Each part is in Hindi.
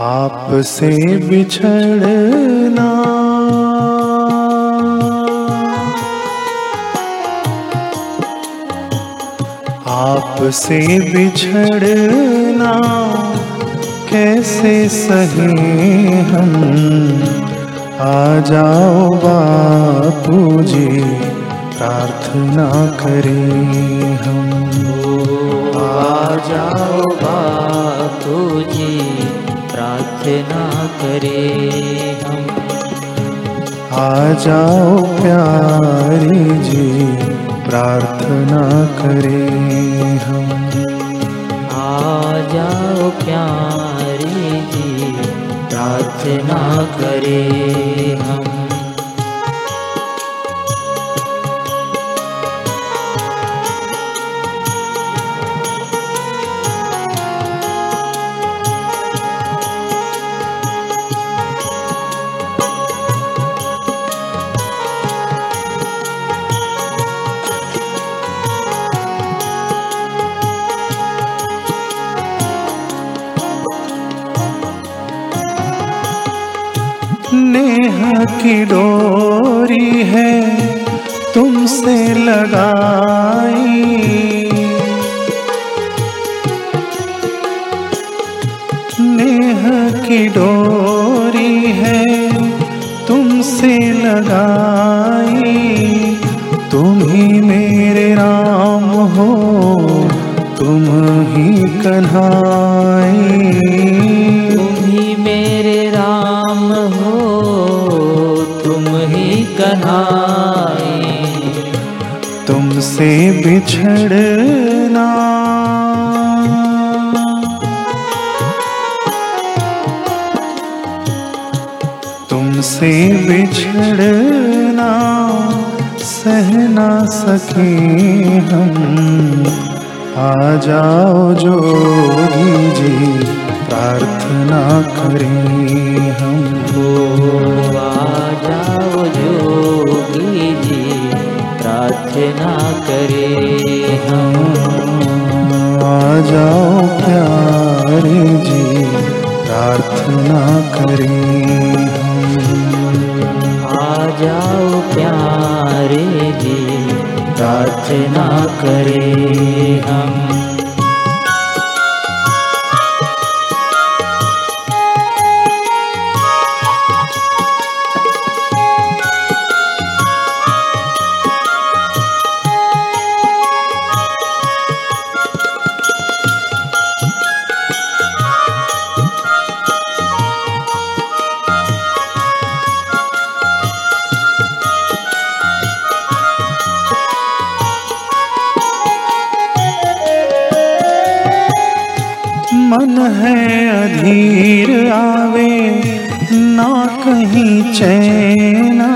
आपसे बिछड़ना। आपसे बिछड़ना। कैसे सहे हम? आ जाओ बापू जी प्रार्थना करें हम। आ जाओ बापू जी प्रार्थना करे हम। आ जाओ प्यारी जी प्रार्थना करें हम। आ जाओ प्यारे जी प्रार्थना करें की डोरी है तुमसे लगाई। नेह की डोरी है तुमसे लगाई। तुम ही मेरे राम हो, तुम ही कन्हाई। तुमसे बिछड़ना। तुमसे बिछड़ना, सह ना सके हम। आ जाओ जोगी जी प्रार्थना करें हम। जाओ प्यारे जी प्रार्थना करें हम मन है अधीर आवे, ना कहीं चैना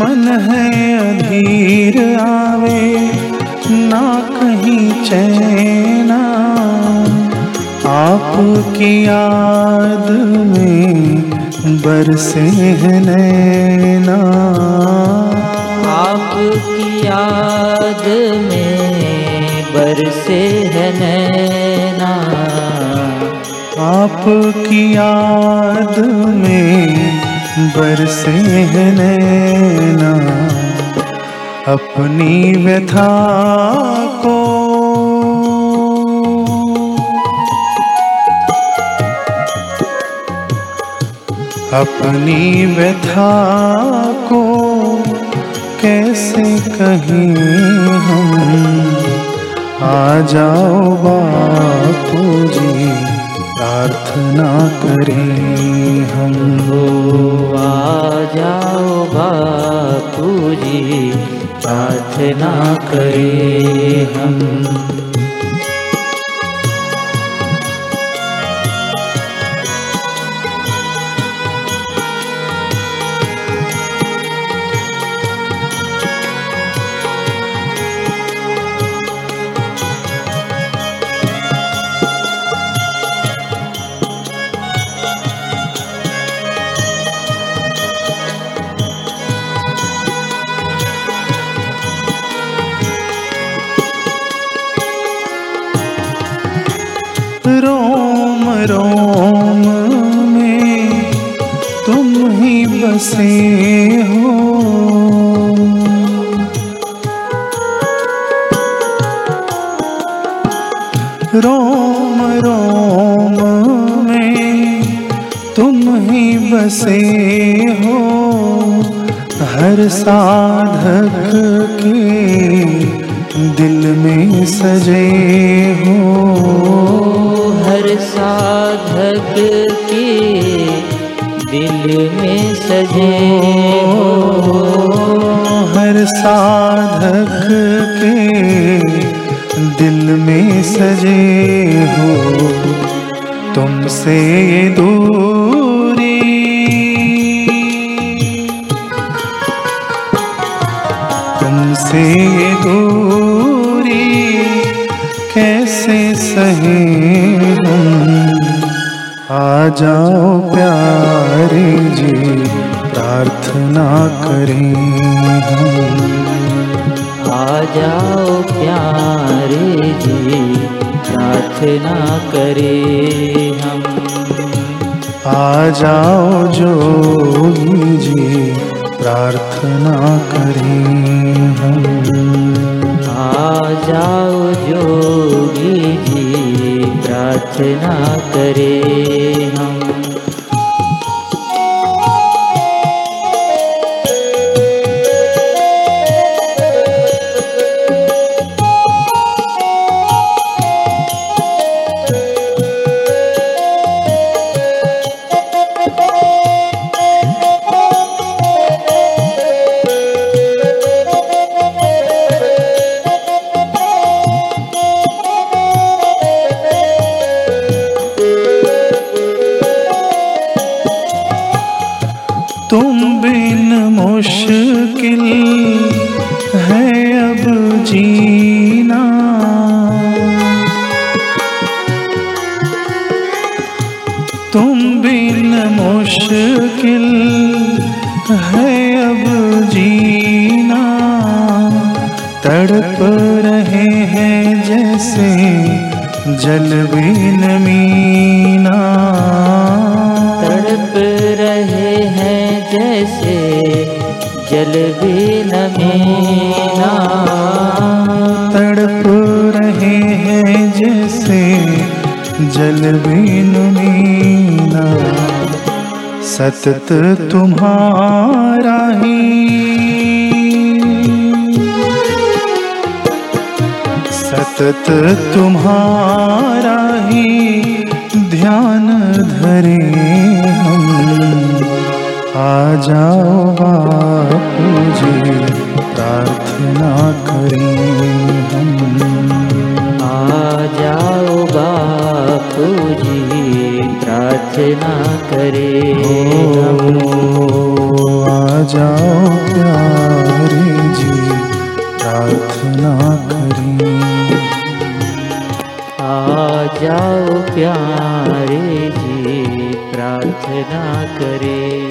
मन है अधीर आवे, ना कहीं चैना आपकी याद में बरसे हैं नैना। आपकी याद में बरसे है नैना। आपकी याद में बरसे हैं नैना। अपनी व्यथा को अपनी व्यथा को कैसे कहें हम? आ जाओ बापू जी, प्रार्थना करें हम। वो आ जाओ बापू जी, प्रार्थना करें हम। रोम में तुम ही बसे। दिल में सजे हो। हर साधक के दिल में सजे हो। हर साधक के दिल में सजे हो। तुमसे ये दूरी। तुमसे ये दूरी। कैसे सहे हम? आ जाओ प्यारे जी प्रार्थना करें हम। आ जाओ प्यारे जी प्रार्थना करे हम। आ जाओ जोगी जी प्रार्थना करें हम। जाओ जोगी जी प्रार्थना करे हम जीना तुम बिन मुश्किल है अब जीना। तड़प रहे हैं जैसे जल बिन मीना। तड़प रहे हैं जैसे जल बिन मीना। जैसे जल बिन मीना सतत तुम्हारा ही। सतत तुम्हारा ही ध्यान धरे हम। आ जाओ बापू जी प्रार्थना करे। आ जाओ प्यारे जी प्रार्थना करें। आ जाओ प्यारे जी प्रार्थना करे